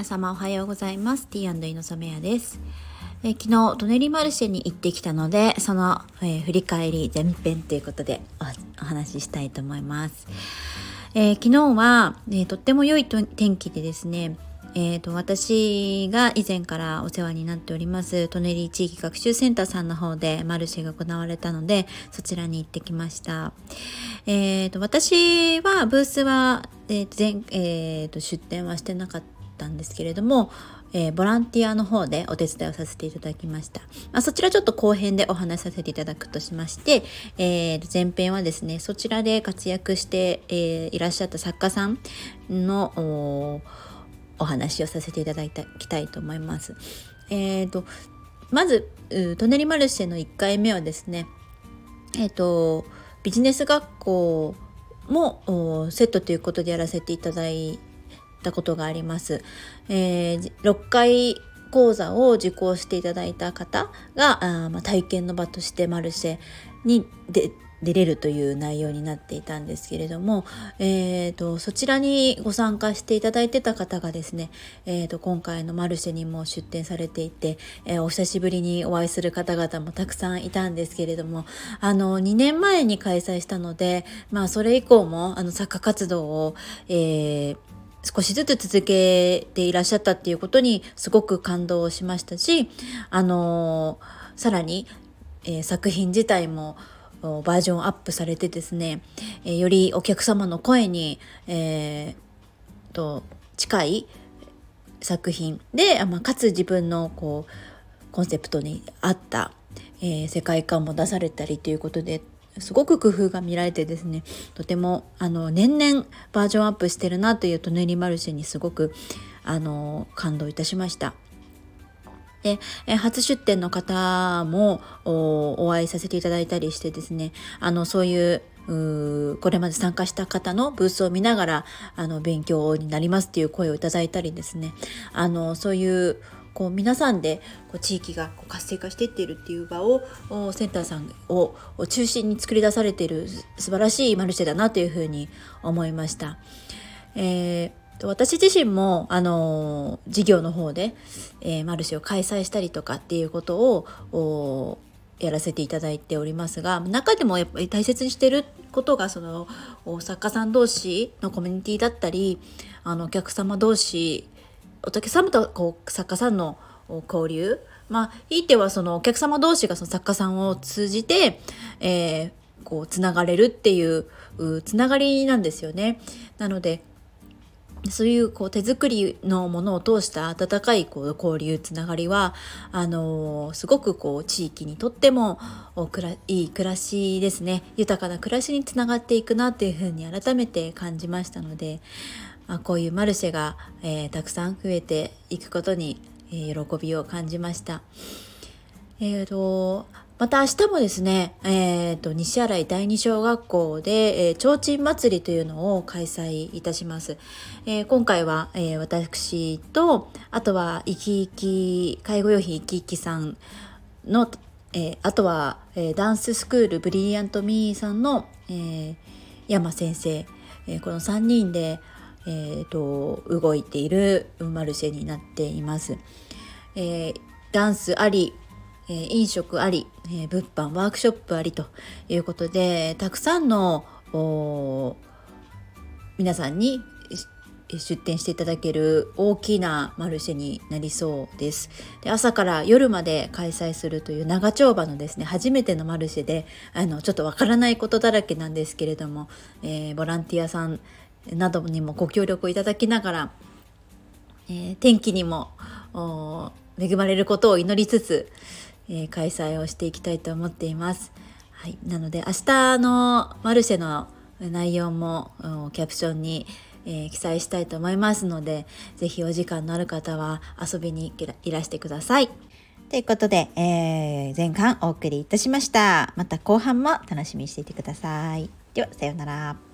皆様おはようございます。T&E の染谷です。え昨日、トネリマルシェに行ってきたので、その、えー、振り返り前編ということでお話ししたいと思います。えー、昨日は、えー、とっても良い天気でですね、えーと、私が以前からお世話になっておりますトネリ地域学習センターさんの方でマルシェが行われたのでそちらに行ってきました。えーと、私はブースは、えー前えーと、出店はしてなかったたんですけれども、えー、ボランティアの方でお手伝いをさせていただきました。まあ、そちらちょっと後編でお話しさせていただくとしまして、えー、前編はですねそちらで活躍して、えー、いらっしゃった作家さんのお話をさせていただきたいと思います。えーと、まずトネリマルシェの1回目はですねえっ、ー、とビジネス学校もセットということでやらせていただいたことがあります。えー、6回講座を受講していただいた方があ、まあ、体験の場としてマルシェにで出れるという内容になっていたんですけれども、えーと、そちらにご参加していただいてた方がですね、えーと、今回のマルシェにも出展されていて、えー、お久しぶりにお会いする方々もたくさんいたんですけれどもあの2年前に開催したので、まあ、それ以降もあの作家活動を、えー少しずつ続けていらっしゃったっていうことにすごく感動しましたし、あのー、さらに、えー、作品自体もバージョンアップされてですね、えー、よりお客様の声に、えー、と近い作品で、まあ、かつ自分のこうコンセプトに合った、えー、世界観も出されたりということですごく工夫が見られてですねとてもあの年々バージョンアップしてるなというトネリマルシェにすごくあの感動いたしました。で、初出店の方もお会いさせていただいたりしてですねあのそういうこれまで参加した方のブースを見ながらあの勉強になりますっていう声をいただいたりですねあのそういうこう皆さんでこう地域がこう活性化していっているっていう場をセンターさんを中心に作り出されている素晴らしいマルシェだなというふうに思いました。えー私自身も、あの事業の方で、えー、マルシェを開催したりとかっていうことをやらせていただいておりますが中でもやっぱり大切にしてることがその作家さん同士のコミュニティだったりあのお客様同士お客様とこう作家さんの交流まあいい手はそのお客様同士がその作家さんを通じて、えー、こうつながれるっていうつながりなんですよね。なのでそういうこう手作りのものを通した温かいこう交流つながりはあのー、すごくこう地域にとってもいい暮らしですね豊かな暮らしにつながっていくなっていうふうに改めて感じましたので、あ、こういうマルシェが、えー、たくさん増えていくことに、えー、喜びを感じました。えーとまた明日もですね、えーと、西新井第二小学校で、えー、提灯祭りというのを開催いたします。えー、今回は、えー、私とあとは生き生き介護用品生き生きさんの、えー、あとは、えー、ダンススクールブリリアントミーさんの、えー、山先生、えー、この3人で、えーと、動いているマルシェになっています。えー、ダンスありえー、飲食あり、えー、物販ワークショップありということでたくさんの皆さんに出店していただける大きなマルシェになりそうですで朝から夜まで開催するという長丁場のですね初めてのマルシェであのちょっとわからないことだらけなんですけれども、えー、ボランティアさんなどにもご協力いただきながら、えー、天気にも恵まれることを祈りつつえー、開催をしていきたいと思っています。はい、なので明日のマルシェの内容もキャプションに、えー、記載したいと思いますので是非お時間のある方は遊びにいらしてください。ということで、えー、前半お送りいたしました。また後半も楽しみにしていてください。ではさようなら。